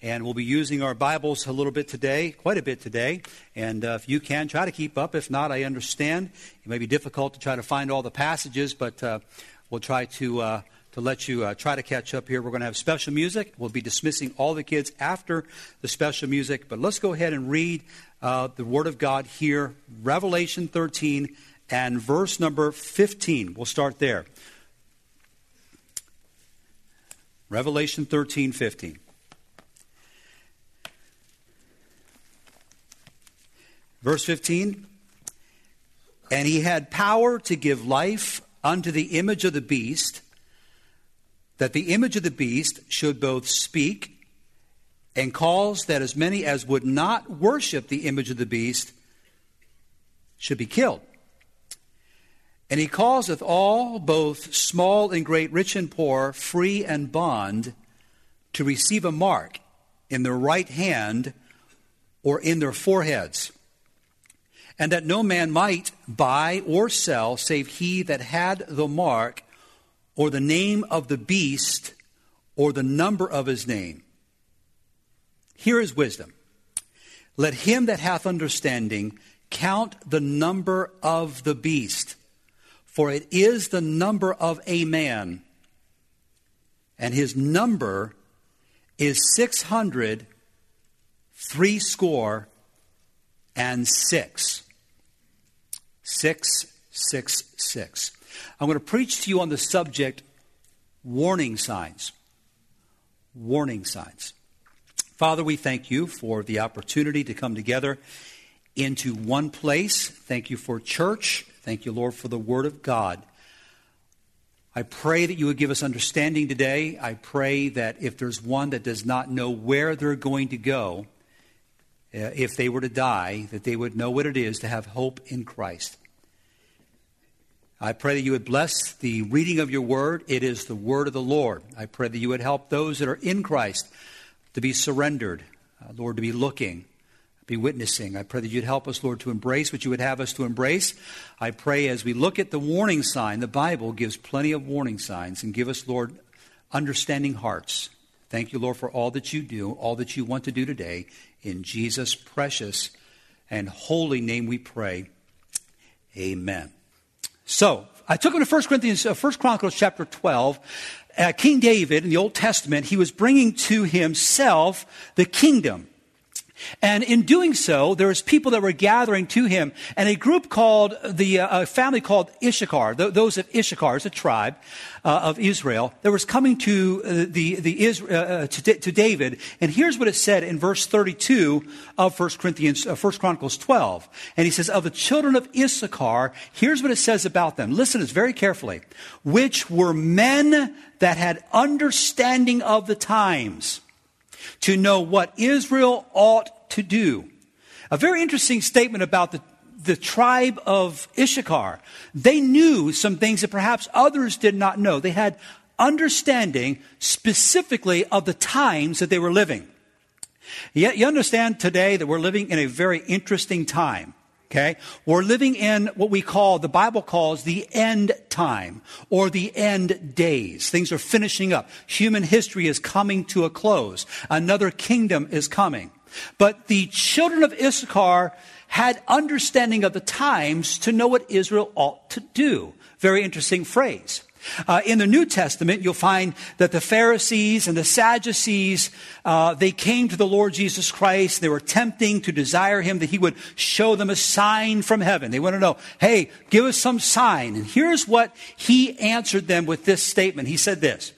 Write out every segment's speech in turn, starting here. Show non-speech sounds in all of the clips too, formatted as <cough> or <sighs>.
And we'll be using our Bibles a little bit today, quite a bit today. And uh, if you can, try to keep up. If not, I understand. It may be difficult to try to find all the passages, but uh, we'll try to, uh, to let you uh, try to catch up here. We're going to have special music. We'll be dismissing all the kids after the special music. But let's go ahead and read uh, the Word of God here, Revelation 13 and verse number 15. We'll start there. Revelation 13, 15. Verse 15 And he had power to give life unto the image of the beast, that the image of the beast should both speak and cause that as many as would not worship the image of the beast should be killed. And he causeth all, both small and great, rich and poor, free and bond, to receive a mark in their right hand or in their foreheads and that no man might buy or sell save he that had the mark or the name of the beast or the number of his name. Here is wisdom. Let him that hath understanding count the number of the beast, for it is the number of a man, and his number is six hundred threescore and six. 666. I'm going to preach to you on the subject warning signs. Warning signs. Father, we thank you for the opportunity to come together into one place. Thank you for church. Thank you, Lord, for the Word of God. I pray that you would give us understanding today. I pray that if there's one that does not know where they're going to go, uh, if they were to die, that they would know what it is to have hope in Christ. I pray that you would bless the reading of your word. It is the word of the Lord. I pray that you would help those that are in Christ to be surrendered, uh, Lord, to be looking, be witnessing. I pray that you'd help us, Lord, to embrace what you would have us to embrace. I pray as we look at the warning sign, the Bible gives plenty of warning signs, and give us, Lord, understanding hearts. Thank you, Lord, for all that you do, all that you want to do today. In Jesus' precious and holy name we pray. Amen. So, I took him to 1 Corinthians, uh, 1 Chronicles chapter 12. Uh, King David in the Old Testament, he was bringing to himself the kingdom. And in doing so, there was people that were gathering to him, and a group called the uh, a family called Issachar, th- those of Issachar, is a tribe uh, of Israel, that was coming to uh, the the Israel, uh, uh, to, to, David. And here's what it said in verse 32 of 1 Corinthians, uh, 1 Chronicles 12. And he says, "Of the children of Issachar, here's what it says about them. Listen to this very carefully. Which were men that had understanding of the times." To know what Israel ought to do. A very interesting statement about the, the tribe of Issachar. They knew some things that perhaps others did not know. They had understanding specifically of the times that they were living. Yet you understand today that we're living in a very interesting time. Okay? We're living in what we call, the Bible calls the end time or the end days. Things are finishing up. Human history is coming to a close. Another kingdom is coming. But the children of Issachar had understanding of the times to know what Israel ought to do. Very interesting phrase. Uh, in the New Testament, you'll find that the Pharisees and the Sadducees, uh, they came to the Lord Jesus Christ. They were tempting to desire him that he would show them a sign from heaven. They want to know, hey, give us some sign. And here's what he answered them with this statement. He said this.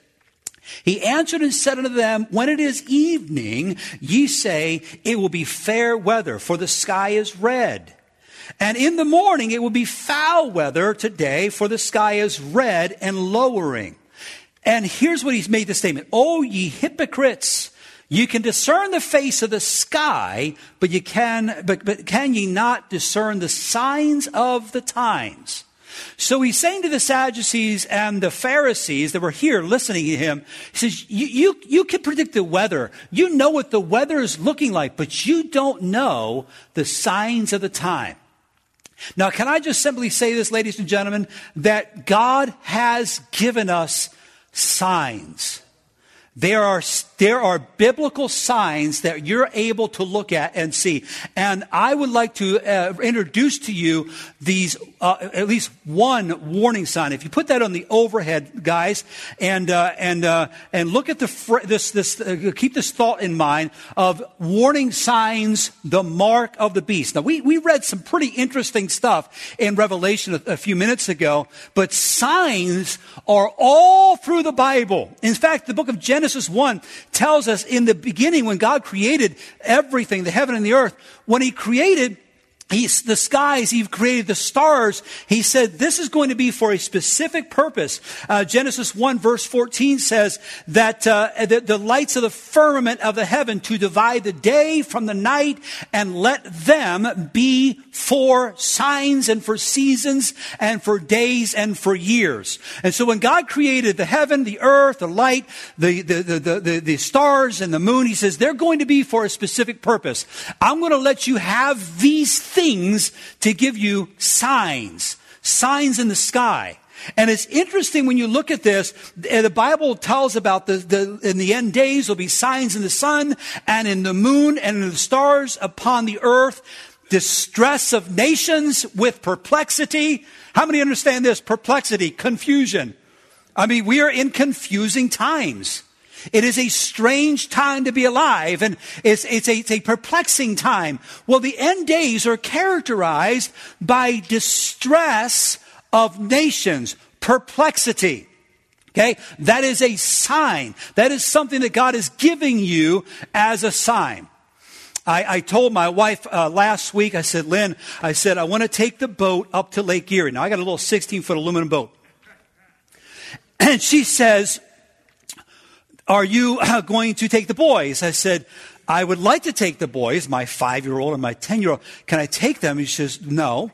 He answered and said unto them, When it is evening, ye say, It will be fair weather, for the sky is red. And in the morning it will be foul weather today, for the sky is red and lowering. And here's what he's made the statement. Oh, ye hypocrites! You can discern the face of the sky, but you can, but, but can ye not discern the signs of the times? So he's saying to the Sadducees and the Pharisees that were here listening to him, he says, you, you, you can predict the weather. You know what the weather is looking like, but you don't know the signs of the time. Now, can I just simply say this, ladies and gentlemen, that God has given us signs. There are, there are biblical signs that you're able to look at and see. And I would like to uh, introduce to you these, uh, at least one warning sign. If you put that on the overhead, guys, and, uh, and, uh, and look at the, fr- this, this, uh, keep this thought in mind of warning signs, the mark of the beast. Now, we, we read some pretty interesting stuff in Revelation a, a few minutes ago, but signs are all through the Bible. In fact, the book of Genesis 1 tells us in the beginning when God created everything, the heaven and the earth, when he created He's the skies, he created the stars. He said this is going to be for a specific purpose. Uh, Genesis 1 verse 14 says that uh, the, the, lights of the firmament of the heaven to divide the day from the night and let them be for signs and for seasons and for days and for years. And so when God created the heaven, the earth, the light, the, the, the, the, the stars and the moon, he says they're going to be for a specific purpose. I'm going to let you have these things things to give you signs, signs in the sky. And it's interesting when you look at this, eh, the Bible tells about the, the, in the end days there'll be signs in the sun and in the moon and in the stars upon the earth, distress of nations with perplexity. How many understand this? Perplexity, confusion. I mean, we are in confusing times. It is a strange time to be alive, and it's, it's, a, it's a perplexing time. Well, the end days are characterized by distress of nations, perplexity. Okay? That is a sign. That is something that God is giving you as a sign. I, I told my wife uh, last week, I said, Lynn, I said, I want to take the boat up to Lake Erie. Now, I got a little 16 foot aluminum boat. And she says, are you uh, going to take the boys? I said, I would like to take the boys, my five year old and my 10 year old. Can I take them? He says, No.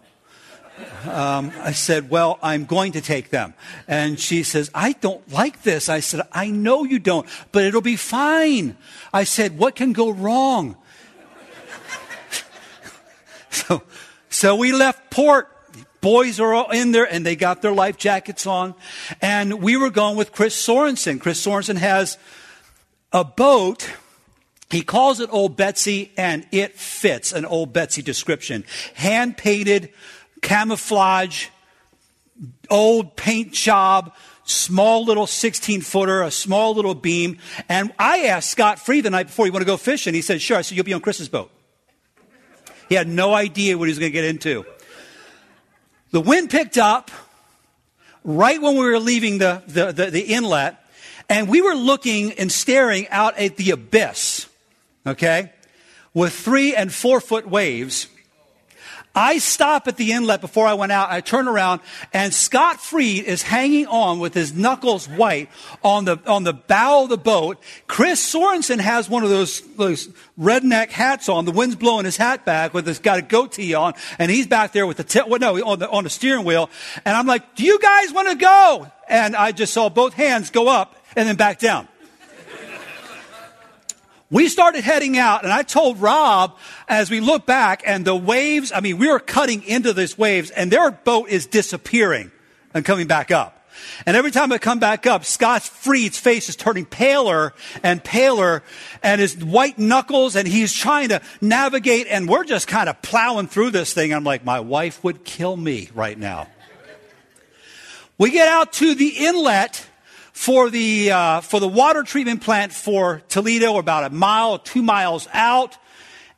Um, I said, Well, I'm going to take them. And she says, I don't like this. I said, I know you don't, but it'll be fine. I said, What can go wrong? <laughs> so, so we left port boys are all in there and they got their life jackets on. And we were going with Chris Sorensen. Chris Sorensen has a boat. He calls it Old Betsy and it fits an Old Betsy description. Hand painted, camouflage, old paint job, small little 16 footer, a small little beam. And I asked Scott Free the night before, you want to go fishing? He said, sure. I said, you'll be on Chris's boat. He had no idea what he was going to get into. The wind picked up right when we were leaving the, the, the, the inlet, and we were looking and staring out at the abyss, okay, with three and four foot waves. I stop at the inlet before I went out. I turn around and Scott Freed is hanging on with his knuckles white on the, on the bow of the boat. Chris Sorensen has one of those, those redneck hats on. The wind's blowing his hat back with his got a goatee on and he's back there with the, t- well, no, on the, on the steering wheel. And I'm like, do you guys want to go? And I just saw both hands go up and then back down we started heading out, and I told Rob as we look back, and the waves, I mean, we were cutting into these waves, and their boat is disappearing and coming back up. And every time I come back up, Scott Freed's face is turning paler and paler, and his white knuckles, and he's trying to navigate, and we're just kind of plowing through this thing. I'm like, my wife would kill me right now. We get out to the inlet, for the, uh, for the water treatment plant for Toledo, about a mile, two miles out.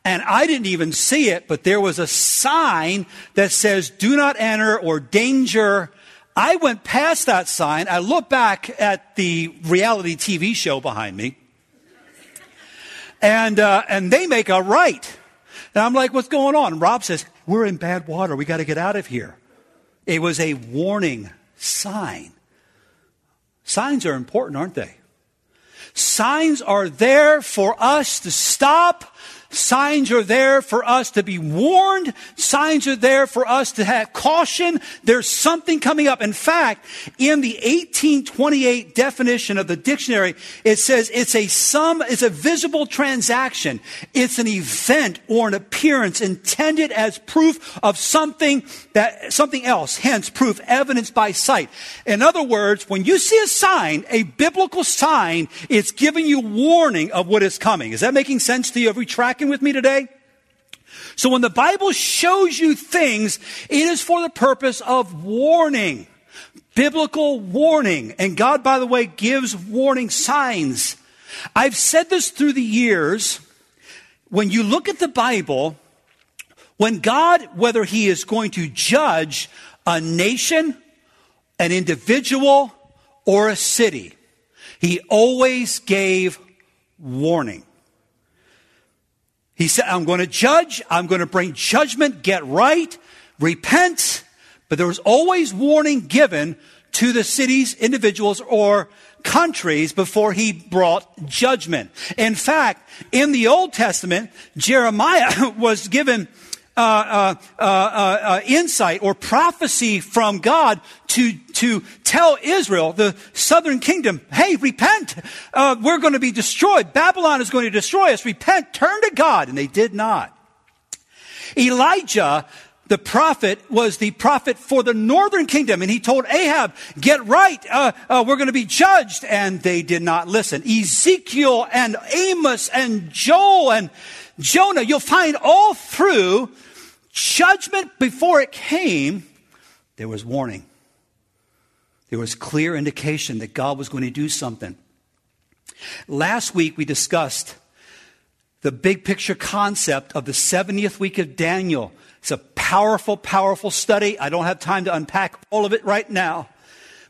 And I didn't even see it, but there was a sign that says, do not enter or danger. I went past that sign. I looked back at the reality TV show behind me. And, uh, and they make a right. And I'm like, what's going on? And Rob says, we're in bad water. We got to get out of here. It was a warning sign. Signs are important, aren't they? Signs are there for us to stop, Signs are there for us to be warned. Signs are there for us to have caution. There's something coming up. In fact, in the 1828 definition of the dictionary, it says it's a sum, it's a visible transaction. It's an event or an appearance intended as proof of something that, something else. Hence, proof, evidence by sight. In other words, when you see a sign, a biblical sign, it's giving you warning of what is coming. Is that making sense to you? We tracking with me today? So when the Bible shows you things, it is for the purpose of warning. Biblical warning. And God, by the way, gives warning signs. I've said this through the years. When you look at the Bible, when God, whether He is going to judge a nation, an individual, or a city, He always gave warning. He said, I'm going to judge. I'm going to bring judgment. Get right. Repent. But there was always warning given to the cities, individuals, or countries before he brought judgment. In fact, in the Old Testament, Jeremiah <laughs> was given uh, uh, uh, insight or prophecy from God to, to tell Israel, the southern kingdom, hey, repent. we're going to be destroyed. Babylon is going to destroy us. Repent. Turn to God. And they did not. Elijah the prophet was the prophet for the northern kingdom, and he told Ahab, "Get right, uh, uh, we're going to be judged," and they did not listen. Ezekiel and Amos and Joel and Jonah, you'll find all through judgment before it came, there was warning. There was clear indication that God was going to do something. Last week we discussed the big picture concept of the 70th week of Daniel. It's a powerful, powerful study. I don't have time to unpack all of it right now.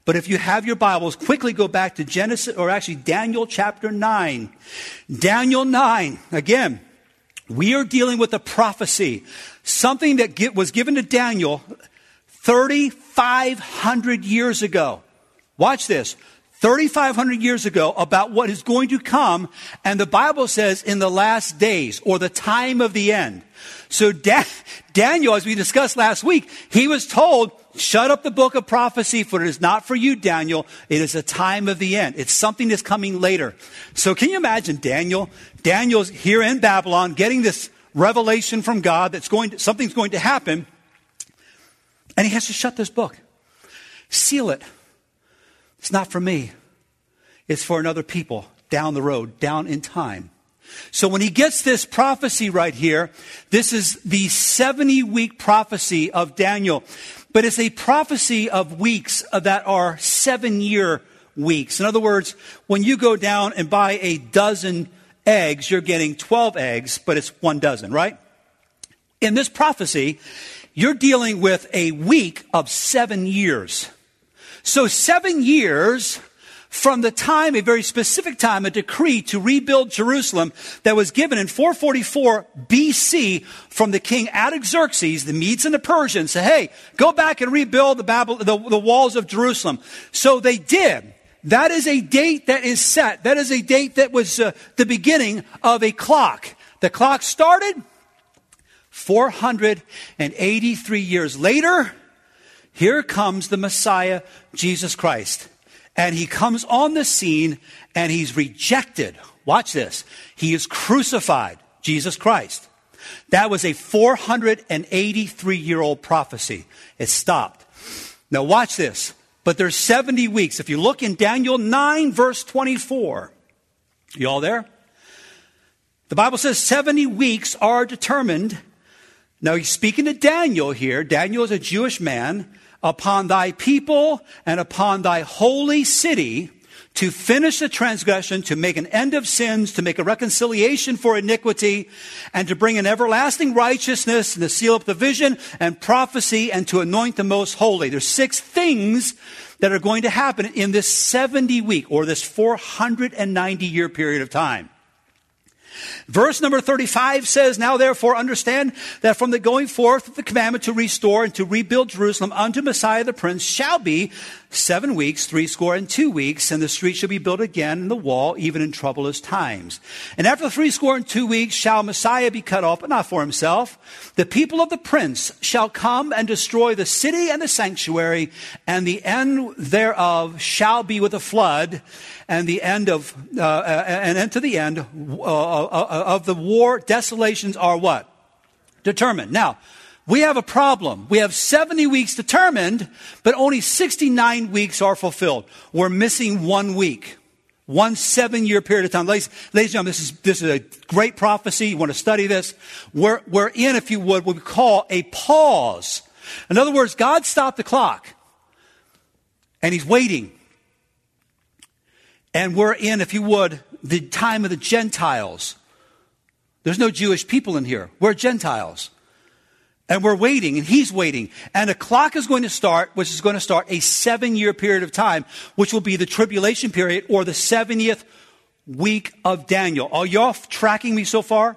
But if you have your Bibles, quickly go back to Genesis, or actually Daniel chapter 9. Daniel 9, again, we are dealing with a prophecy, something that get, was given to Daniel 3,500 years ago. Watch this. 3,500 years ago about what is going to come, and the Bible says in the last days or the time of the end. So da- Daniel, as we discussed last week, he was told, shut up the book of prophecy for it is not for you, Daniel. It is a time of the end. It's something that's coming later. So can you imagine Daniel? Daniel's here in Babylon getting this revelation from God that's going to, something's going to happen. And he has to shut this book. Seal it. It's not for me. It's for another people down the road, down in time. So when he gets this prophecy right here, this is the 70 week prophecy of Daniel. But it's a prophecy of weeks that are seven year weeks. In other words, when you go down and buy a dozen eggs, you're getting 12 eggs, but it's one dozen, right? In this prophecy, you're dealing with a week of seven years. So seven years from the time, a very specific time, a decree to rebuild Jerusalem that was given in 444 BC from the king Artaxerxes, the Medes and the Persians, say, hey, go back and rebuild the, the, the walls of Jerusalem. So they did. That is a date that is set. That is a date that was uh, the beginning of a clock. The clock started 483 years later. Here comes the Messiah, Jesus Christ. And he comes on the scene and he's rejected. Watch this. He is crucified, Jesus Christ. That was a 483 year old prophecy. It stopped. Now watch this. But there's 70 weeks. If you look in Daniel 9 verse 24, you all there? The Bible says 70 weeks are determined. Now he's speaking to Daniel here. Daniel is a Jewish man upon thy people and upon thy holy city to finish the transgression, to make an end of sins, to make a reconciliation for iniquity, and to bring an everlasting righteousness, and to seal up the vision and prophecy, and to anoint the most holy. There's six things that are going to happen in this 70 week or this 490 year period of time. Verse number 35 says, Now therefore understand that from the going forth of the commandment to restore and to rebuild Jerusalem unto Messiah the Prince shall be seven weeks, three score and two weeks, and the street shall be built again, and the wall, even in troublous times. And after the three score and two weeks shall Messiah be cut off, but not for himself. The people of the prince shall come and destroy the city and the sanctuary, and the end thereof shall be with a flood, and the end of, uh, uh and into the end uh, uh, uh, of the war, desolations are what? Determined. Now, we have a problem. We have 70 weeks determined, but only 69 weeks are fulfilled. We're missing one week. One seven year period of time. Ladies, ladies and gentlemen, this is, this is a great prophecy. You want to study this. We're, we're in, if you would, what we call a pause. In other words, God stopped the clock and He's waiting. And we're in, if you would, the time of the Gentiles. There's no Jewish people in here. We're Gentiles. And we're waiting, and he's waiting. And a clock is going to start, which is going to start a seven year period of time, which will be the tribulation period or the 70th week of Daniel. Are y'all tracking me so far?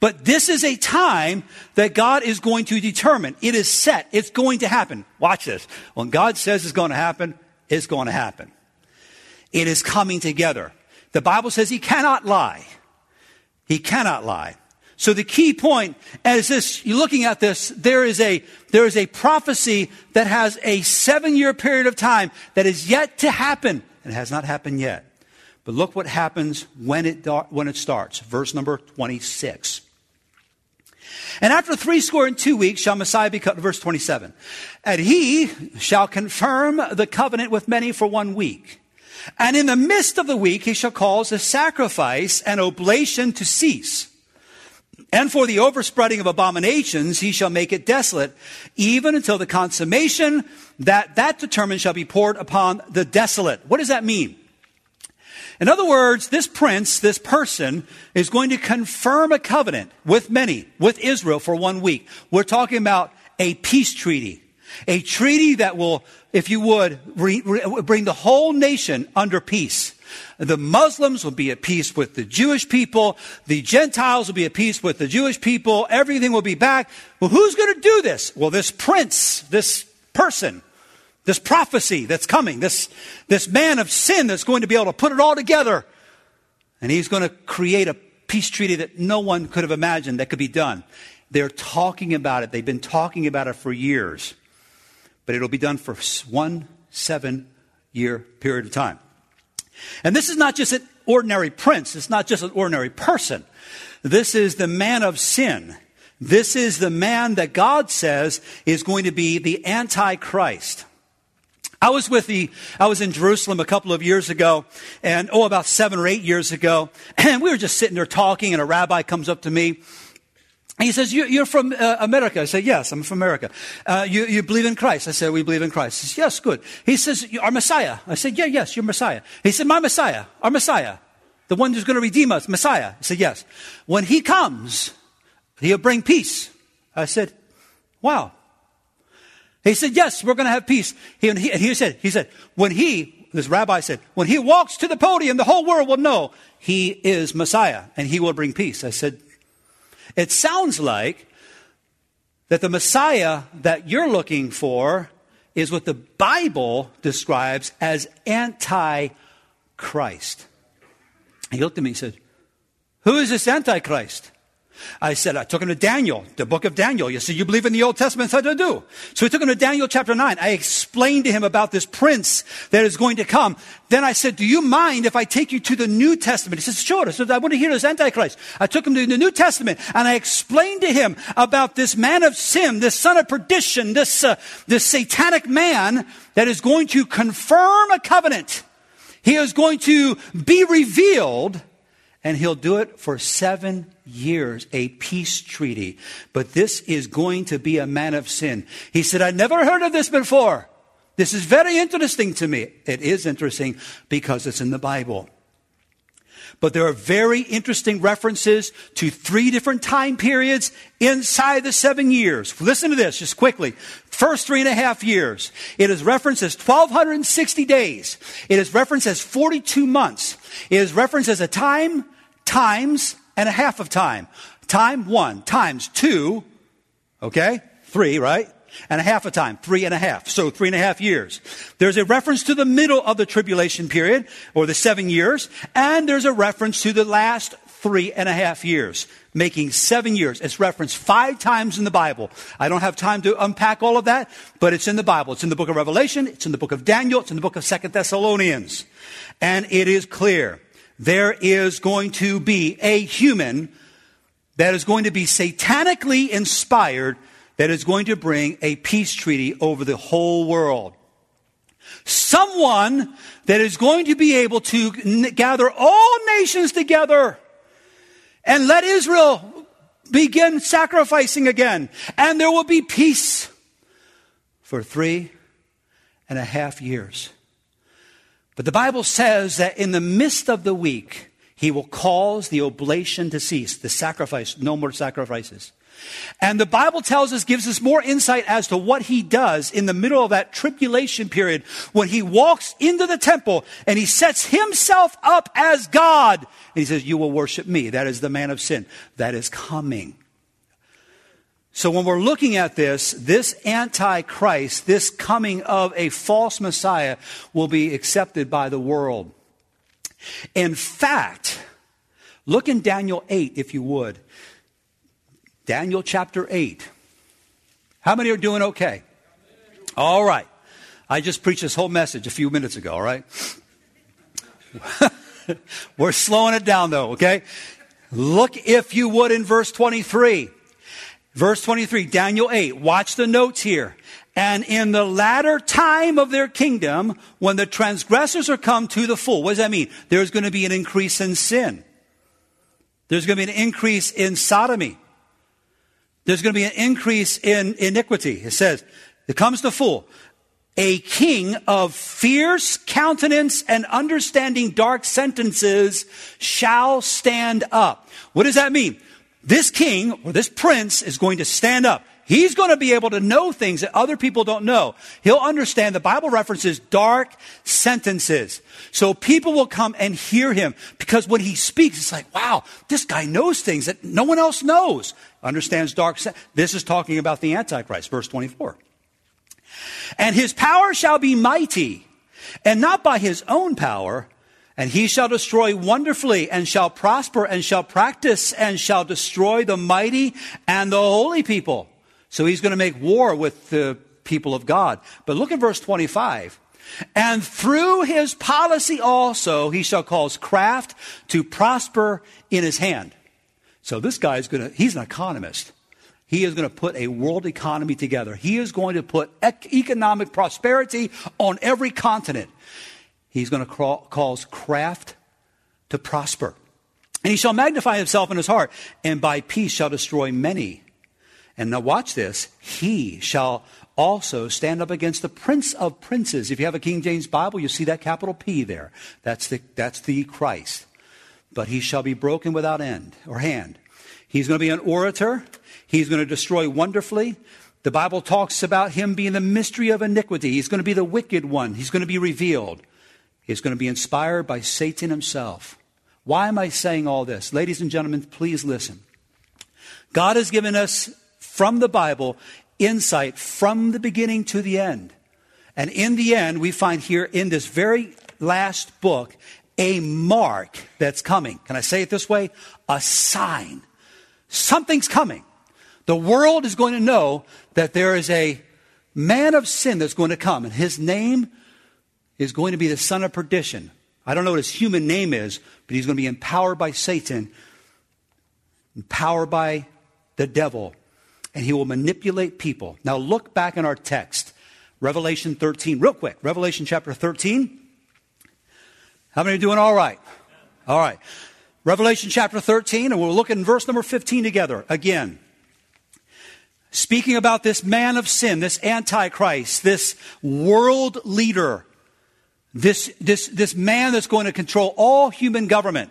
But this is a time that God is going to determine. It is set. It's going to happen. Watch this. When God says it's going to happen, it's going to happen. It is coming together. The Bible says he cannot lie. He cannot lie. So the key point as this, you're looking at this, there is a, there is a prophecy that has a seven year period of time that is yet to happen and has not happened yet. But look what happens when it, when it starts. Verse number 26. And after three score and two weeks shall Messiah be cut, verse 27. And he shall confirm the covenant with many for one week. And in the midst of the week he shall cause a sacrifice and oblation to cease and for the overspreading of abominations, he shall make it desolate, even until the consummation that that determined shall be poured upon the desolate. What does that mean? In other words, this prince, this person, is going to confirm a covenant with many, with Israel for one week. We're talking about a peace treaty. A treaty that will, if you would, re, re, bring the whole nation under peace. The Muslims will be at peace with the Jewish people. The Gentiles will be at peace with the Jewish people. Everything will be back. Well, who's going to do this? Well, this prince, this person, this prophecy that's coming, this, this man of sin that's going to be able to put it all together. And he's going to create a peace treaty that no one could have imagined that could be done. They're talking about it. They've been talking about it for years. But it'll be done for one seven year period of time. And this is not just an ordinary prince, it's not just an ordinary person. This is the man of sin. This is the man that God says is going to be the Antichrist. I was with the, I was in Jerusalem a couple of years ago, and oh, about seven or eight years ago, <clears throat> and we were just sitting there talking, and a rabbi comes up to me he says, You're from uh, America. I say, Yes, I'm from America. Uh, you, you, believe in Christ? I said, We believe in Christ. He says, Yes, good. He says, You Our Messiah. I said, Yeah, yes, you're Messiah. He said, My Messiah, our Messiah, the one who's going to redeem us, Messiah. I said, Yes. When he comes, he'll bring peace. I said, Wow. He said, Yes, we're going to have peace. He, he, and he said, He said, When he, this rabbi said, When he walks to the podium, the whole world will know he is Messiah and he will bring peace. I said, it sounds like that the Messiah that you're looking for is what the Bible describes as anti-Christ. He looked at me and said, Who is this Antichrist? I said, I took him to Daniel, the book of Daniel. You said, you believe in the Old Testament? I said, I do. So we took him to Daniel chapter 9. I explained to him about this prince that is going to come. Then I said, do you mind if I take you to the New Testament? He says, sure. I said, I want to hear this Antichrist. I took him to the New Testament and I explained to him about this man of sin, this son of perdition, this, uh, this satanic man that is going to confirm a covenant. He is going to be revealed and he'll do it for seven years, a peace treaty. But this is going to be a man of sin. He said, I never heard of this before. This is very interesting to me. It is interesting because it's in the Bible. But there are very interesting references to three different time periods inside the seven years. Listen to this just quickly. First three and a half years. It is referenced as 1260 days. It is referenced as 42 months. It is referenced as a time times and a half of time. Time one times two, okay? Three, right? And a half a time, three and a half. So three and a half years. There's a reference to the middle of the tribulation period, or the seven years, and there's a reference to the last three and a half years, making seven years. It's referenced five times in the Bible. I don't have time to unpack all of that, but it's in the Bible. It's in the book of Revelation, it's in the book of Daniel, it's in the book of Second Thessalonians. And it is clear there is going to be a human that is going to be satanically inspired that is going to bring a peace treaty over the whole world. Someone that is going to be able to gather all nations together and let Israel begin sacrificing again. And there will be peace for three and a half years. But the Bible says that in the midst of the week, he will cause the oblation to cease, the sacrifice, no more sacrifices. And the Bible tells us, gives us more insight as to what he does in the middle of that tribulation period when he walks into the temple and he sets himself up as God. And he says, You will worship me. That is the man of sin. That is coming. So when we're looking at this, this antichrist, this coming of a false Messiah will be accepted by the world. In fact, look in Daniel 8, if you would. Daniel chapter 8. How many are doing okay? All right. I just preached this whole message a few minutes ago, all right? <laughs> We're slowing it down though, okay? Look, if you would, in verse 23. Verse 23, Daniel 8. Watch the notes here. And in the latter time of their kingdom, when the transgressors are come to the full, what does that mean? There's going to be an increase in sin. There's going to be an increase in sodomy. There's going to be an increase in iniquity. It says, it comes to full. A king of fierce countenance and understanding dark sentences shall stand up. What does that mean? This king or this prince is going to stand up. He's going to be able to know things that other people don't know. He'll understand the Bible references dark sentences. So people will come and hear him because when he speaks, it's like, wow, this guy knows things that no one else knows. Understands dark sentences. This is talking about the Antichrist, verse 24. And his power shall be mighty and not by his own power, and he shall destroy wonderfully and shall prosper and shall practice and shall destroy the mighty and the holy people. So he's going to make war with the people of God. But look at verse 25. And through his policy also he shall cause craft to prosper in his hand. So this guy is going to, he's an economist. He is going to put a world economy together. He is going to put economic prosperity on every continent. He's going to cause craft to prosper. And he shall magnify himself in his heart, and by peace shall destroy many. And now watch this. He shall also stand up against the prince of princes. If you have a King James Bible, you see that capital P there. That's the, that's the Christ. But he shall be broken without end or hand. He's going to be an orator. He's going to destroy wonderfully. The Bible talks about him being the mystery of iniquity. He's going to be the wicked one. He's going to be revealed. He's going to be inspired by Satan himself. Why am I saying all this? Ladies and gentlemen, please listen. God has given us from the Bible insight from the beginning to the end. And in the end, we find here in this very last book a mark that's coming. Can I say it this way? A sign. Something's coming. The world is going to know that there is a man of sin that's going to come, and his name is going to be the son of perdition. I don't know what his human name is, but he's going to be empowered by Satan, empowered by the devil and he will manipulate people. Now look back in our text, Revelation 13, real quick. Revelation chapter 13. How many are doing all right? All right. Revelation chapter 13, and we'll look in verse number 15 together again. Speaking about this man of sin, this antichrist, this world leader, this, this, this man that's going to control all human government.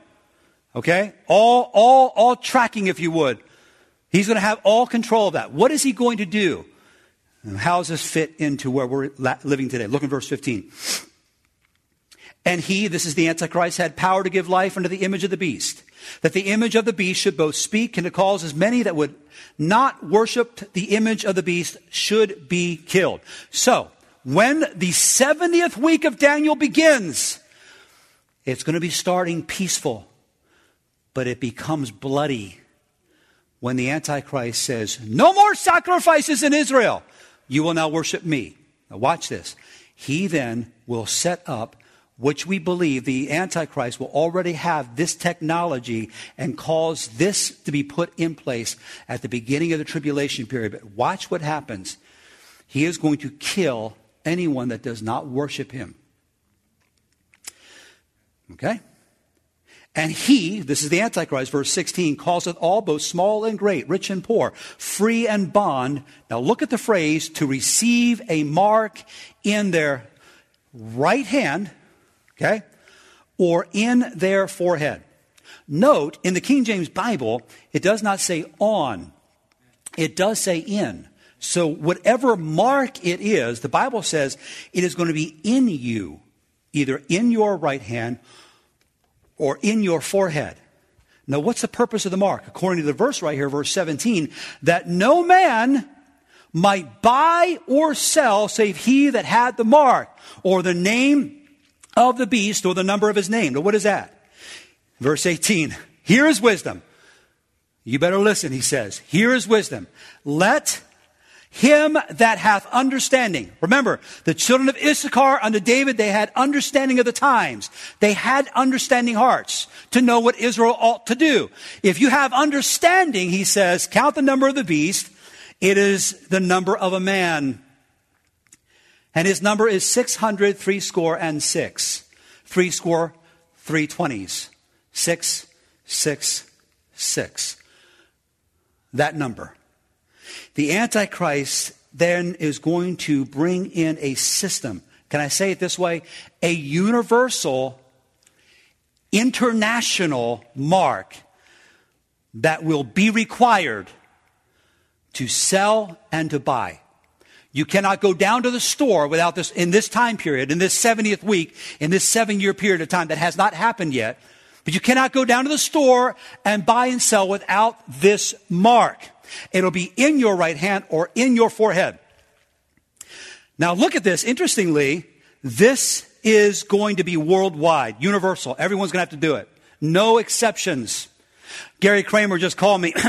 Okay? All, all, all tracking, if you would, He's going to have all control of that. What is he going to do? And how does this fit into where we're living today? Look in verse 15. And he, this is the Antichrist, had power to give life unto the image of the beast, that the image of the beast should both speak and to cause as many that would not worship the image of the beast should be killed. So, when the 70th week of Daniel begins, it's going to be starting peaceful, but it becomes bloody when the Antichrist says, No more sacrifices in Israel. You will now worship me. Now, watch this. He then will set up which we believe the Antichrist will already have this technology and cause this to be put in place at the beginning of the tribulation period. But watch what happens. He is going to kill anyone that does not worship him. Okay? And he, this is the Antichrist, verse 16, causeth all, both small and great, rich and poor, free and bond. Now look at the phrase, to receive a mark in their right hand, okay, or in their forehead. Note, in the King James Bible, it does not say on, it does say in. So whatever mark it is, the Bible says it is going to be in you, either in your right hand or in your forehead. Now, what's the purpose of the mark? According to the verse right here, verse 17, that no man might buy or sell save he that had the mark or the name of the beast or the number of his name. Now, what is that? Verse 18, here is wisdom. You better listen, he says. Here is wisdom. Let him that hath understanding. Remember, the children of Issachar under David, they had understanding of the times. They had understanding hearts to know what Israel ought to do. If you have understanding, he says, count the number of the beast. It is the number of a man. And his number is 600, three score and six. Three score, three twenties. Six, six, six. That number. The Antichrist then is going to bring in a system. Can I say it this way? A universal, international mark that will be required to sell and to buy. You cannot go down to the store without this, in this time period, in this 70th week, in this seven year period of time that has not happened yet. But you cannot go down to the store and buy and sell without this mark. It'll be in your right hand or in your forehead. Now look at this. Interestingly, this is going to be worldwide, universal. Everyone's going to have to do it. No exceptions. Gary Kramer just called me. <clears throat>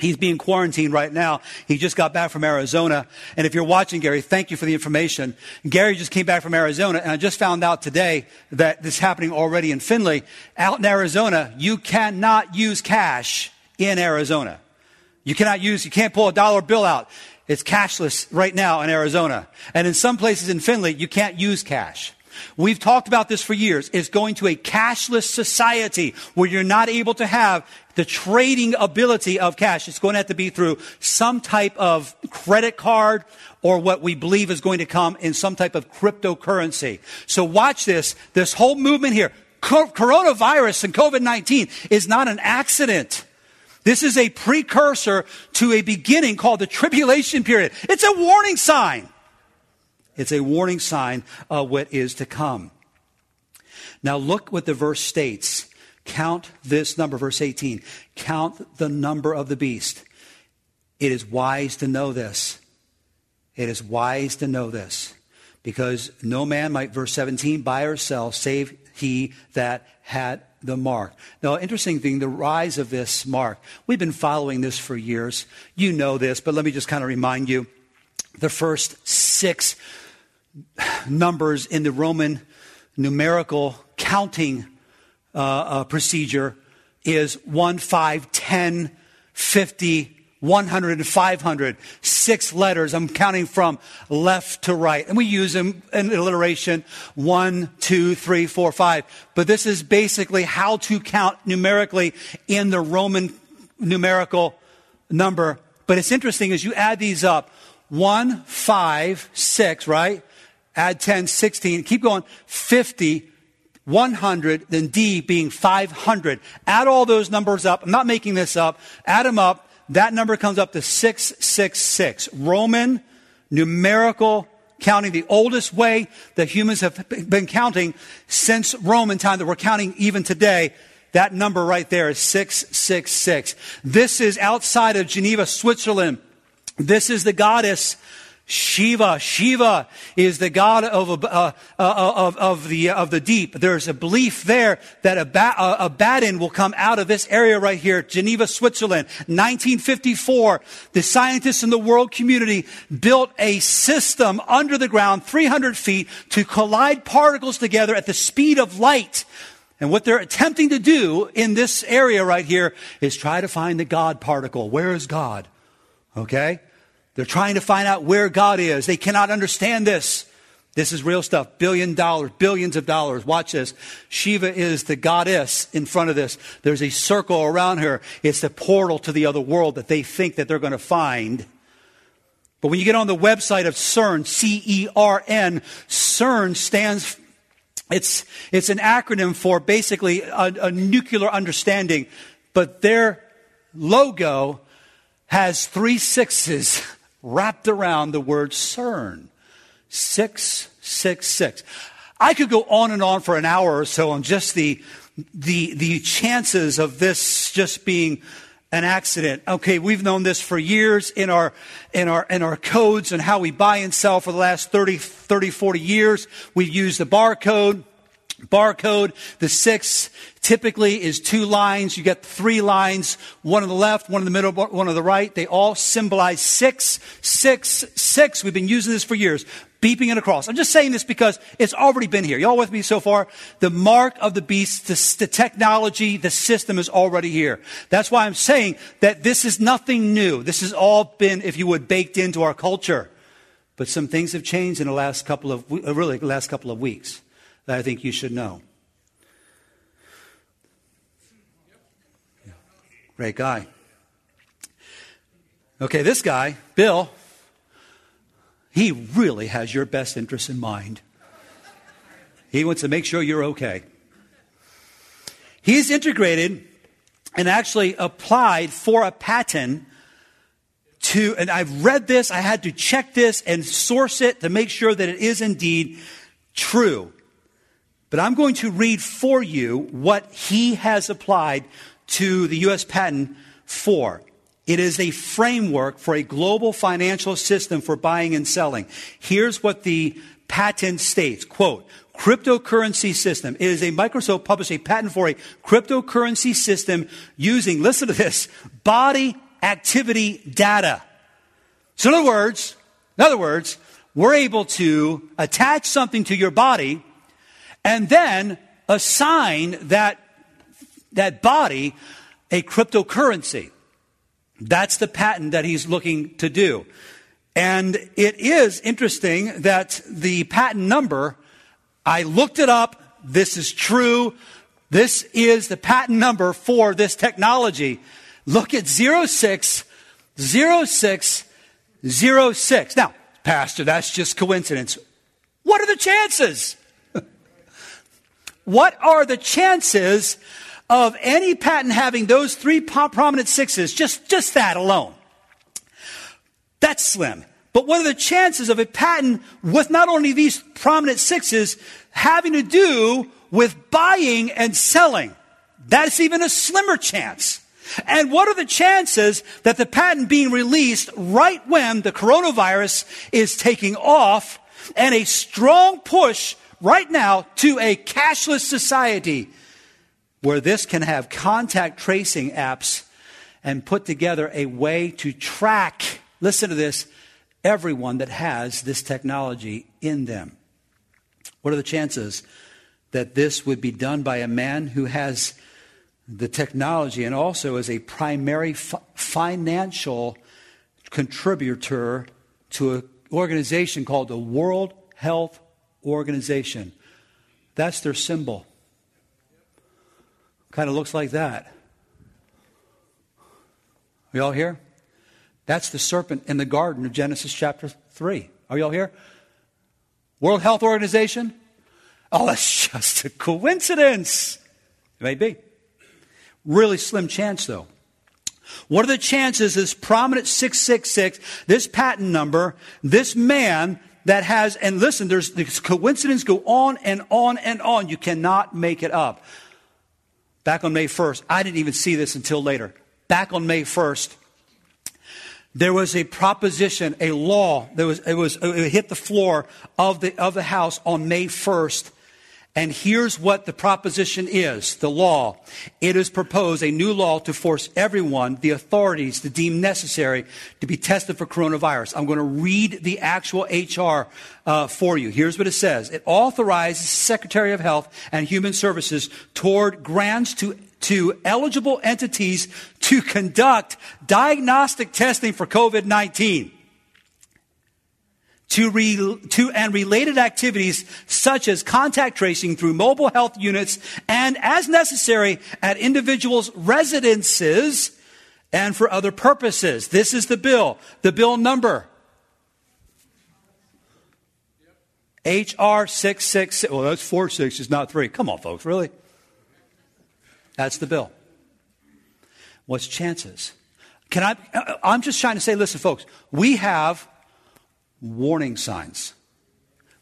He's being quarantined right now. He just got back from Arizona. And if you're watching, Gary, thank you for the information. Gary just came back from Arizona, and I just found out today that this is happening already in Findlay. Out in Arizona, you cannot use cash in Arizona. You cannot use, you can't pull a dollar bill out. It's cashless right now in Arizona. And in some places in Findlay, you can't use cash. We've talked about this for years. It's going to a cashless society where you're not able to have the trading ability of cash. It's going to have to be through some type of credit card or what we believe is going to come in some type of cryptocurrency. So watch this. This whole movement here. Coronavirus and COVID-19 is not an accident. This is a precursor to a beginning called the tribulation period. It's a warning sign. It's a warning sign of what is to come. Now look what the verse states. Count this number, verse 18. Count the number of the beast. It is wise to know this. It is wise to know this. Because no man might, verse 17, buy or sell, save he that had the mark. Now, interesting thing, the rise of this mark. We've been following this for years. You know this, but let me just kind of remind you. The first six numbers in the Roman numerical counting uh, uh, procedure is 1, 5, 10, 50, 100 and 500, six letters. I'm counting from left to right. And we use them in alliteration one, two, three, four, five. But this is basically how to count numerically in the Roman numerical number. But it's interesting as you add these up one, five, six, right? Add 10, 16, keep going, 50, 100, then D being 500. Add all those numbers up. I'm not making this up. Add them up that number comes up to 666. Roman numerical counting, the oldest way that humans have been counting since Roman time that we're counting even today. That number right there is 666. This is outside of Geneva, Switzerland. This is the goddess Shiva. Shiva is the god of, uh, uh, of, of, the, of the deep. There's a belief there that a, Abaddon will come out of this area right here, Geneva, Switzerland. 1954, the scientists in the world community built a system under the ground, 300 feet, to collide particles together at the speed of light. And what they're attempting to do in this area right here is try to find the God particle. Where is God? Okay? They're trying to find out where God is. They cannot understand this. This is real stuff. Billion dollars, billions of dollars. Watch this. Shiva is the goddess in front of this. There's a circle around her. It's the portal to the other world that they think that they're going to find. But when you get on the website of CERN, C-E-R-N, CERN stands, it's, it's an acronym for basically a, a nuclear understanding, but their logo has three sixes <laughs> wrapped around the word CERN. 666. I could go on and on for an hour or so on just the, the, the chances of this just being an accident. Okay, we've known this for years in our, in our, in our codes and how we buy and sell for the last 30, 30, 40 years. We've used the barcode barcode. The six typically is two lines. You get three lines, one on the left, one in the middle, one on the right. They all symbolize six, six, six. We've been using this for years, beeping it across. I'm just saying this because it's already been here. Y'all with me so far? The mark of the beast, the, the technology, the system is already here. That's why I'm saying that this is nothing new. This has all been, if you would, baked into our culture. But some things have changed in the last couple of, uh, really, the last couple of weeks that I think you should know. Great guy. Okay, this guy, Bill, he really has your best interests in mind. He wants to make sure you're okay. He's integrated and actually applied for a patent to, and I've read this, I had to check this and source it to make sure that it is indeed true. But I'm going to read for you what he has applied to the U.S. patent for. It is a framework for a global financial system for buying and selling. Here's what the patent states. Quote, cryptocurrency system. It is a Microsoft published a patent for a cryptocurrency system using, listen to this, body activity data. So in other words, in other words, we're able to attach something to your body and then assign that, that body a cryptocurrency. That's the patent that he's looking to do. And it is interesting that the patent number, I looked it up. This is true. This is the patent number for this technology. Look at 060606. Now, Pastor, that's just coincidence. What are the chances? <laughs> What are the chances of any patent having those three prominent sixes? Just, just that alone. That's slim. But what are the chances of a patent with not only these prominent sixes having to do with buying and selling? That's even a slimmer chance. And what are the chances that the patent being released right when the coronavirus is taking off and a strong push right now to a cashless society where this can have contact tracing apps and put together a way to track, listen to this, everyone that has this technology in them. What are the chances that this would be done by a man who has the technology and also is a primary f- financial contributor to an organization called the World Health organization. That's their symbol. Kind of looks like that. Are y'all here? That's the serpent in the garden of Genesis chapter 3. Are y'all here? World Health Organization? Oh, that's <laughs> just a coincidence. It may be. Really slim chance, though. What are the chances this prominent 666, this patent number, this man that has, and listen, there's the coincidence go on and on and on. You cannot make it up. Back on May 1st, I didn't even see this until later. Back on May 1st, there was a proposition, a law that was, it was, it hit the floor of the, of the House on May 1st and here's what the proposition is the law. It is proposed a new law to force everyone, the authorities, to deem necessary to be tested for coronavirus. I'm going to read the actual HR uh, for you. Here's what it says It authorizes Secretary of Health and Human Services toward grants to to eligible entities to conduct diagnostic testing for COVID 19 to, re, to, and related activities such as contact tracing through mobile health units and as necessary at individuals' residences and for other purposes. This is the bill. The bill number. HR 666. Well, that's four sixes, not three. Come on, folks, really? That's the bill. What's chances? Can I? Uh, I'm just trying to say, listen, folks, we have warning signs.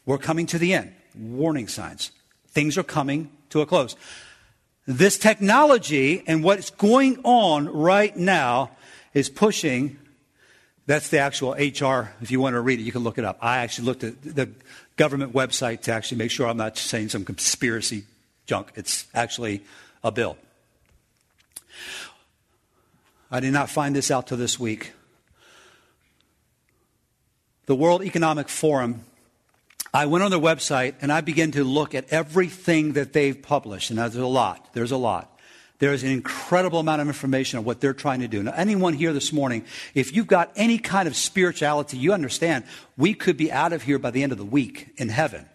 We're coming to the end. Warning signs. Things are coming to a close. This technology and what's going on right now is pushing. That's the actual HR. If you want to read it, you can look it up. I actually looked at the government website to actually make sure I'm not saying some conspiracy junk. It's actually a bill. I did not find this out till this week the World Economic Forum, I went on their website and I began to look at everything that they've published. And there's a lot. There's a lot. There's an incredible amount of information on what they're trying to do. Now, anyone here this morning, if you've got any kind of spirituality, you understand we could be out of here by the end of the week in heaven.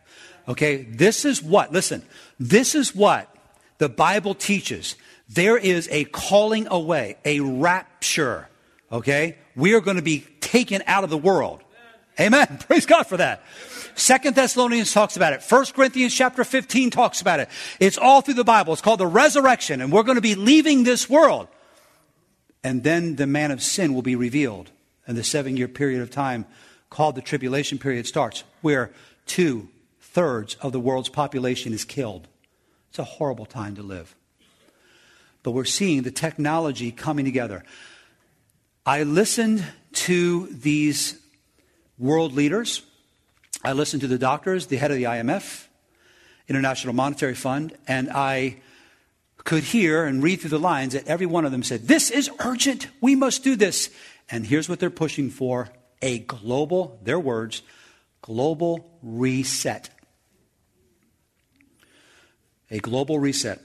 Okay? This is what, listen, this is what the Bible teaches. There is a calling away, a rapture. Okay? We are going to be taken out of the world. Amen. Praise God for that. Second Thessalonians talks about it. First Corinthians chapter 15 talks about it. It's all through the Bible. It's called the resurrection, and we're going to be leaving this world. And then the man of sin will be revealed. And the seven year period of time called the tribulation period starts, where two thirds of the world's population is killed. It's a horrible time to live. But we're seeing the technology coming together. I listened to these world leaders. I listened to the doctors, the head of the IMF, International Monetary Fund, and I could hear and read through the lines that every one of them said, This is urgent. We must do this. And here's what they're pushing for a global, their words, global reset. A global reset.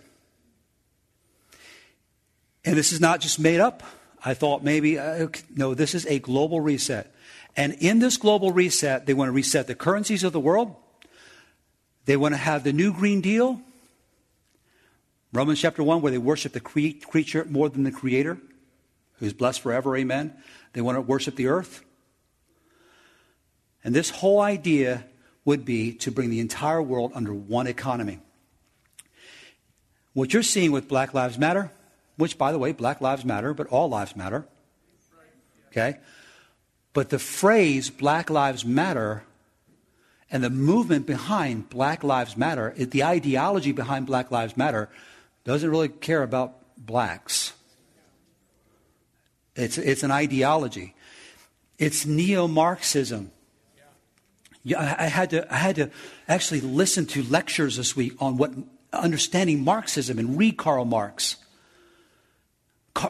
And this is not just made up. I thought maybe, uh, no, this is a global reset. And in this global reset, they want to reset the currencies of the world. They want to have the new Green Deal. Romans chapter 1, where they worship the cre- creature more than the creator, who's blessed forever, amen. They want to worship the earth. And this whole idea would be to bring the entire world under one economy. What you're seeing with Black Lives Matter, which, by the way, Black Lives Matter, but all lives matter. Okay? But the phrase Black Lives Matter and the movement behind Black Lives Matter, the ideology behind Black Lives Matter, doesn't really care about blacks. It's, it's an ideology. It's neo Marxism. Yeah, I had, to, I had to actually listen to lectures this week on what understanding Marxism and read Karl Marx.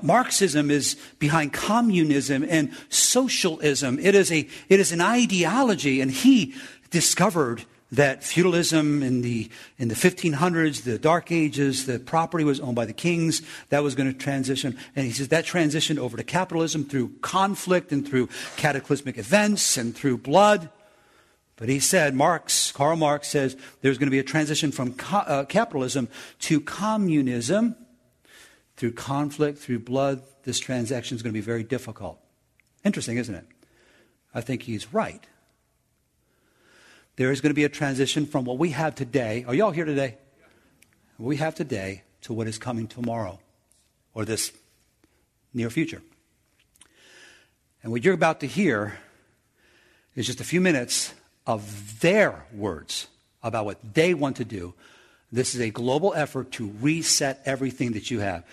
Marxism is behind communism and socialism. It is, a, it is an ideology, and he discovered that feudalism in the, in the 1500s, the Dark Ages, the property was owned by the kings. That was going to transition. And he says that transitioned over to capitalism through conflict and through cataclysmic events and through blood. But he said, Marx, Karl Marx says, there's going to be a transition from co- uh, capitalism to communism through conflict, through blood, this transaction is going to be very difficult. Interesting, isn't it? I think he's right. There is going to be a transition from what we have today. Are y'all here today? What we have today to what is coming tomorrow or this near future. And what you're about to hear is just a few minutes of their words about what they want to do. This is a global effort to reset everything that you have.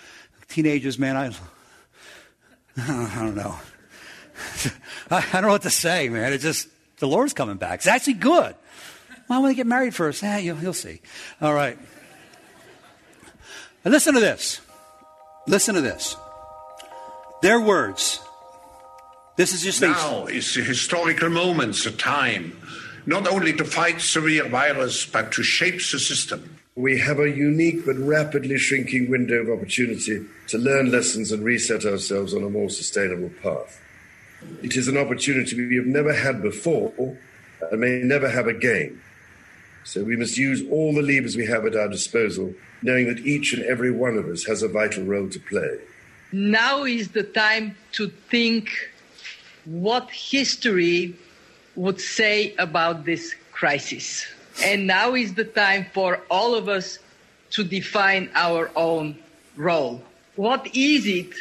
Teenagers, man, I, <laughs> I don't know. <laughs> I don't know what to say, man. It's just, the Lord's coming back. It's actually good. Why don't they get married first? Eh, you'll, you'll see. All right. And listen to this. Listen to this. Their words. This is just now is the historical moment, the time, not only to fight severe virus, but to shape the system. We have a unique but rapidly shrinking window of opportunity to learn lessons and reset ourselves on a more sustainable path. It is an opportunity we have never had before and may never have again. So we must use all the levers we have at our disposal, knowing that each and every one of us has a vital role to play. Now is the time to think what history would say about this crisis. And now is the time for all of us to define our own role. What is it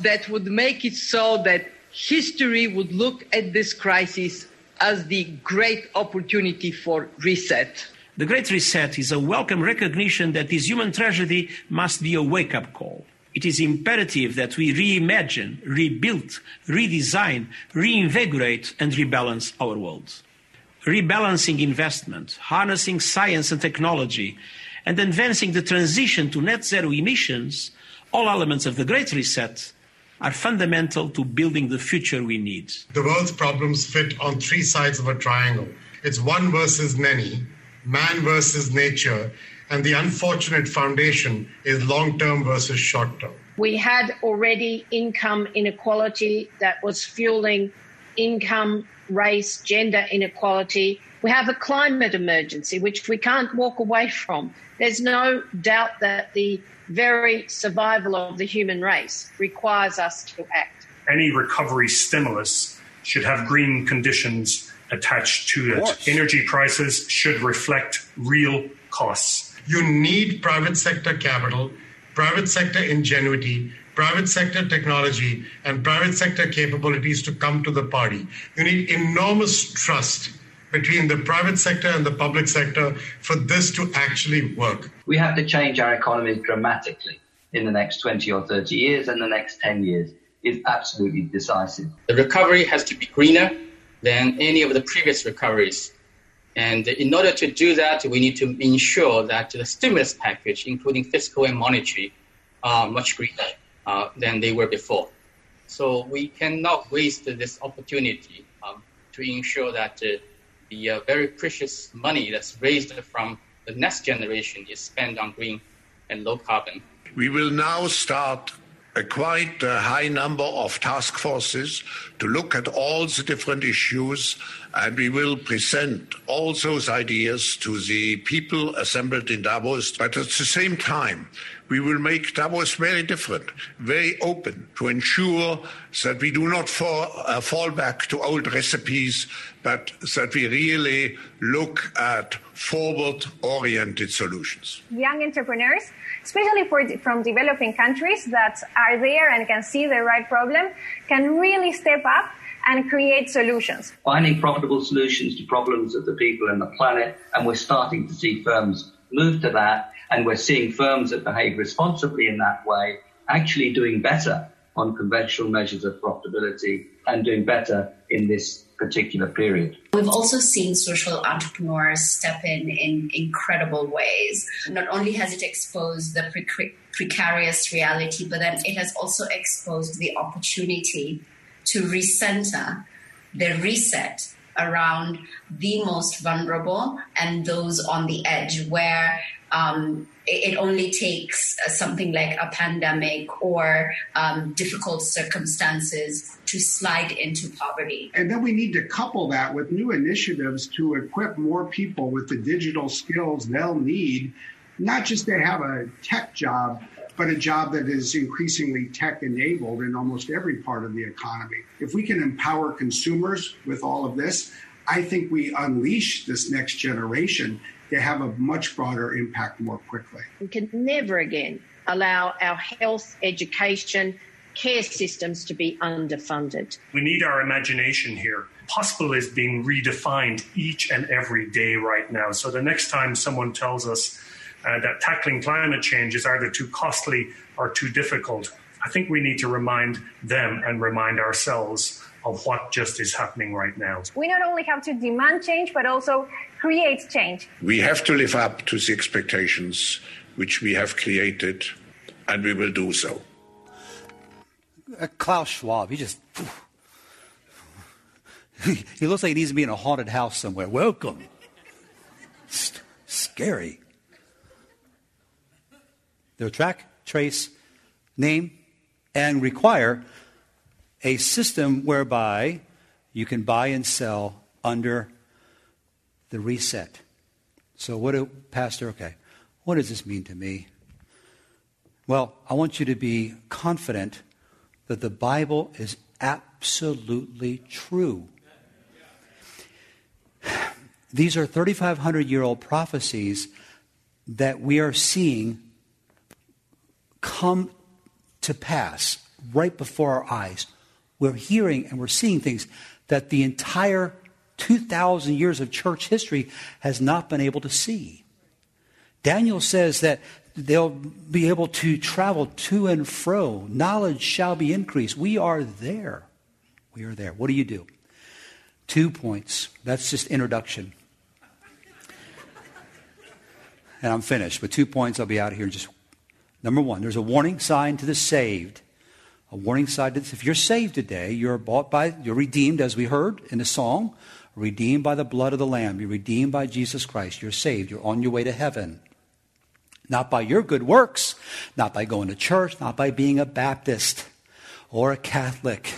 that would make it so that history would look at this crisis as the great opportunity for reset. The Great Reset is a welcome recognition that this human tragedy must be a wake up call. It is imperative that we reimagine, rebuild, redesign, reinvigorate, and rebalance our world. Rebalancing investment, harnessing science and technology, and advancing the transition to net zero emissions, all elements of the Great Reset, are fundamental to building the future we need. The world's problems fit on three sides of a triangle it's one versus many, man versus nature, and the unfortunate foundation is long term versus short term. We had already income inequality that was fueling income, race, gender inequality. We have a climate emergency, which we can't walk away from. There's no doubt that the very survival of the human race requires us to act. Any recovery stimulus should have green conditions attached to it. Energy prices should reflect real costs. You need private sector capital, private sector ingenuity, private sector technology, and private sector capabilities to come to the party. You need enormous trust between the private sector and the public sector for this to actually work. We have to change our economies dramatically in the next 20 or 30 years and the next 10 years is absolutely decisive. The recovery has to be greener than any of the previous recoveries. And in order to do that, we need to ensure that the stimulus package, including fiscal and monetary, are much greener uh, than they were before. So we cannot waste this opportunity um, to ensure that uh, the uh, very precious money that's raised from the next generation is spent on green and low carbon. We will now start a quite uh, high number of task forces to look at all the different issues, and we will present all those ideas to the people assembled in Davos. But at the same time, we will make Davos very different, very open to ensure that we do not fall, uh, fall back to old recipes, but that we really look at forward oriented solutions. Young entrepreneurs, especially for, from developing countries that are there and can see the right problem, can really step up and create solutions. Finding profitable solutions to problems of the people and the planet, and we're starting to see firms move to that and we're seeing firms that behave responsibly in that way actually doing better on conventional measures of profitability and doing better in this particular period. We've also seen social entrepreneurs step in in incredible ways. Not only has it exposed the pre- precarious reality, but then it has also exposed the opportunity to recenter, the reset around the most vulnerable and those on the edge where um, it, only takes uh, something like a pandemic or um, difficult circumstances to slide into poverty. And then we need to couple that with new initiatives to equip more people with the digital skills they'll need, not just to have a tech job, but a job that is increasingly tech enabled in almost every part of the economy. If we can empower consumers with all of this, I think we unleash this next generation to have a much broader impact more quickly. We can never again allow our health, education, care systems to be underfunded. We need our imagination here. Possible is being redefined each and every day right now. So the next time someone tells us uh, that tackling climate change is either too costly or too difficult, I think we need to remind them and remind ourselves of what just is happening right now. We not only have to demand change, but also create change. We have to live up to the expectations which we have created, and we will do so. Uh, Klaus Schwab, he just. <laughs> he looks like he needs to be in a haunted house somewhere. Welcome. S- scary. They'll track, trace, name, and require a system whereby you can buy and sell under the reset. So, what do, Pastor, okay, what does this mean to me? Well, I want you to be confident that the Bible is absolutely true. <sighs> These are 3,500 year old prophecies that we are seeing come to pass right before our eyes. We're hearing and we're seeing things that the entire 2,000 years of church history has not been able to see. Daniel says that they'll be able to travel to and fro. Knowledge shall be increased. We are there. We are there. What do you do? Two points. That's just introduction. And I'm finished. But two points, I'll be out of here in just. Number one, there's a warning sign to the saved. A warning sign to this. if you're saved today, you're bought by, you're redeemed, as we heard in the song, redeemed by the blood of the Lamb. You're redeemed by Jesus Christ. You're saved. You're on your way to heaven. Not by your good works, not by going to church, not by being a Baptist or a Catholic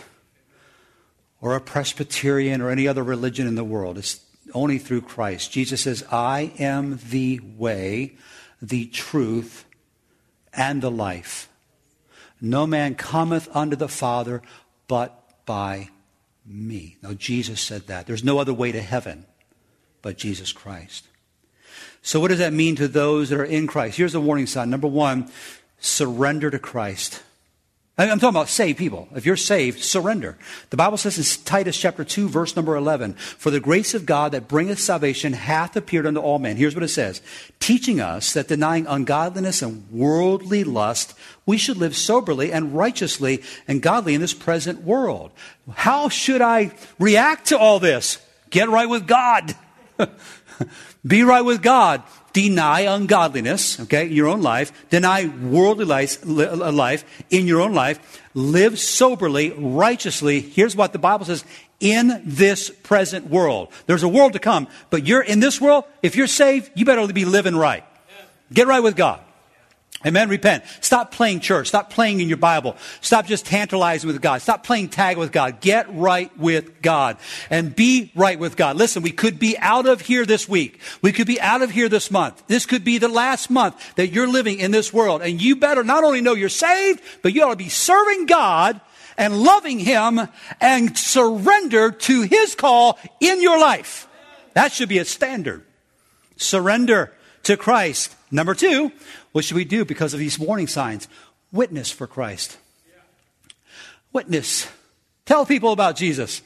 or a Presbyterian or any other religion in the world. It's only through Christ. Jesus says, I am the way, the truth, and the life. No man cometh unto the Father but by me. Now, Jesus said that. There's no other way to heaven but Jesus Christ. So, what does that mean to those that are in Christ? Here's the warning sign. Number one, surrender to Christ. I'm talking about saved people. If you're saved, surrender. The Bible says in Titus chapter 2, verse number 11, For the grace of God that bringeth salvation hath appeared unto all men. Here's what it says Teaching us that denying ungodliness and worldly lust, we should live soberly and righteously and godly in this present world. How should I react to all this? Get right with God. <laughs> Be right with God. Deny ungodliness, okay, in your own life. Deny worldly life, uh, life in your own life. Live soberly, righteously. Here's what the Bible says in this present world. There's a world to come, but you're in this world. If you're saved, you better be living right. Get right with God. Amen. Repent. Stop playing church. Stop playing in your Bible. Stop just tantalizing with God. Stop playing tag with God. Get right with God and be right with God. Listen, we could be out of here this week. We could be out of here this month. This could be the last month that you're living in this world. And you better not only know you're saved, but you ought to be serving God and loving Him and surrender to His call in your life. That should be a standard. Surrender to Christ. Number two, what should we do because of these warning signs? Witness for Christ. Witness. Tell people about Jesus.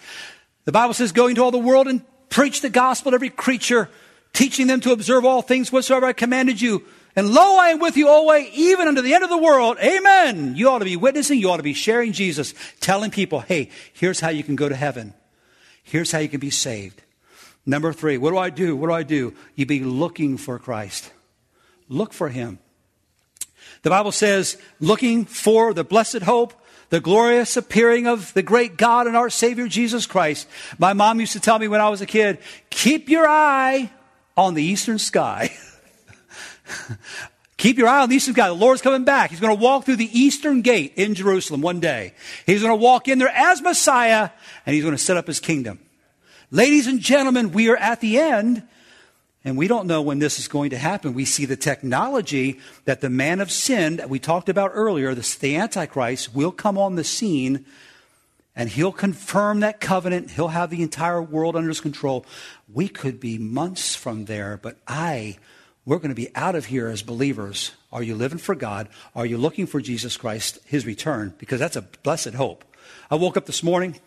The Bible says, go into all the world and preach the gospel to every creature, teaching them to observe all things whatsoever I commanded you. And lo, I am with you always, even unto the end of the world. Amen. You ought to be witnessing. You ought to be sharing Jesus, telling people, hey, here's how you can go to heaven. Here's how you can be saved. Number three, what do I do? What do I do? You be looking for Christ. Look for him. The Bible says, looking for the blessed hope, the glorious appearing of the great God and our Savior Jesus Christ. My mom used to tell me when I was a kid, keep your eye on the eastern sky. <laughs> Keep your eye on the eastern sky. The Lord's coming back. He's going to walk through the eastern gate in Jerusalem one day. He's going to walk in there as Messiah and he's going to set up his kingdom. Ladies and gentlemen, we are at the end and we don't know when this is going to happen. We see the technology that the man of sin that we talked about earlier, the, the Antichrist, will come on the scene and he'll confirm that covenant. He'll have the entire world under his control. We could be months from there, but I We're going to be out of here as believers. Are you living for God? Are you looking for Jesus Christ, his return? Because that's a blessed hope. I woke up this morning.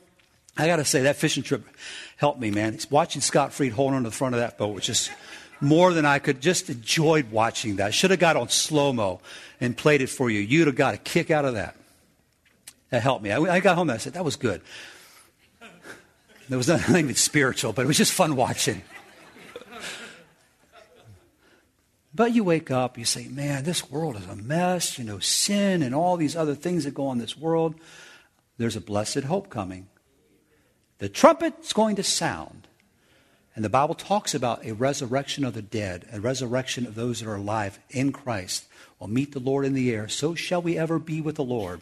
I got to say, that fishing trip helped me, man. Watching Scott Freed hold on to the front of that boat was just more than I could. Just enjoyed watching that. Should have got on slow mo and played it for you. You'd have got a kick out of that. That helped me. I, I got home and I said, that was good. There was nothing <laughs> even spiritual, but it was just fun watching. But you wake up, you say, man, this world is a mess, you know, sin and all these other things that go on in this world. There's a blessed hope coming. The trumpet's going to sound. And the Bible talks about a resurrection of the dead, a resurrection of those that are alive in Christ will meet the Lord in the air. So shall we ever be with the Lord.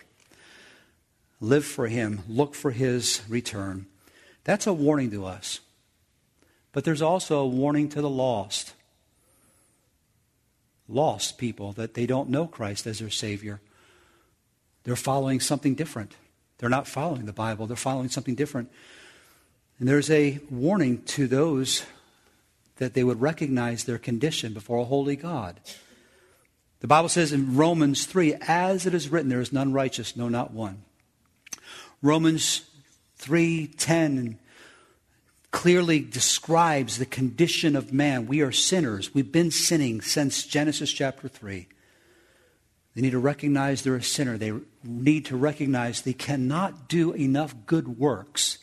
Live for Him, look for His return. That's a warning to us. But there's also a warning to the lost. Lost people that they don't know Christ as their Savior. They're following something different. They're not following the Bible, they're following something different. And there's a warning to those that they would recognize their condition before a holy God. The Bible says in Romans 3, as it is written, there is none righteous, no, not one. Romans 3:10 clearly describes the condition of man. We are sinners. We've been sinning since Genesis chapter 3. They need to recognize they're a sinner. They need to recognize they cannot do enough good works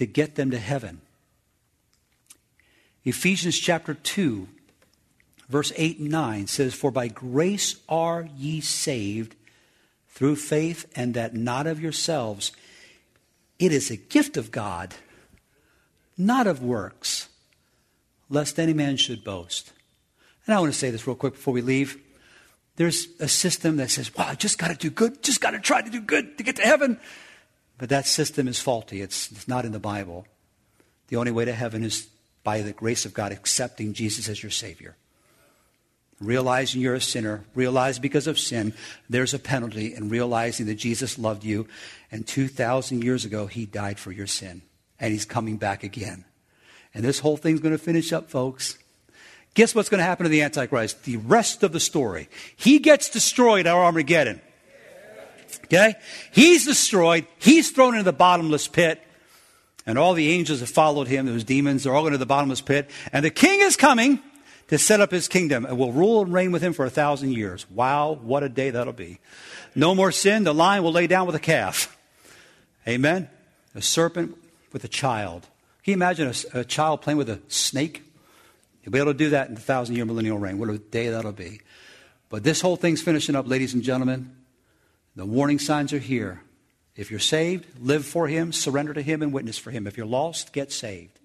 to get them to heaven. Ephesians chapter 2, verse 8 and 9 says, For by grace are ye saved through faith, and that not of yourselves. It is a gift of God, not of works, lest any man should boast. And I want to say this real quick before we leave. There's a system that says, wow, I just got to do good, just got to try to do good to get to heaven. But that system is faulty. It's, it's not in the Bible. The only way to heaven is by the grace of God, accepting Jesus as your Savior. Realizing you're a sinner, realize because of sin there's a penalty, and realizing that Jesus loved you, and 2,000 years ago, He died for your sin, and He's coming back again. And this whole thing's going to finish up, folks. Guess what's going to happen to the Antichrist? The rest of the story. He gets destroyed at Armageddon. Okay? He's destroyed. He's thrown into the bottomless pit. And all the angels have followed him, those demons, they're all going to the bottomless pit. And the king is coming to set up his kingdom and will rule and reign with him for a thousand years. Wow, what a day that'll be. No more sin. The lion will lay down with a calf. Amen. A serpent with a child. Can you imagine a, a child playing with a snake? You'll be able to do that in the thousand year millennial reign. What a day that'll be. But this whole thing's finishing up, ladies and gentlemen. The warning signs are here. If you're saved, live for Him, surrender to Him, and witness for Him. If you're lost, get saved.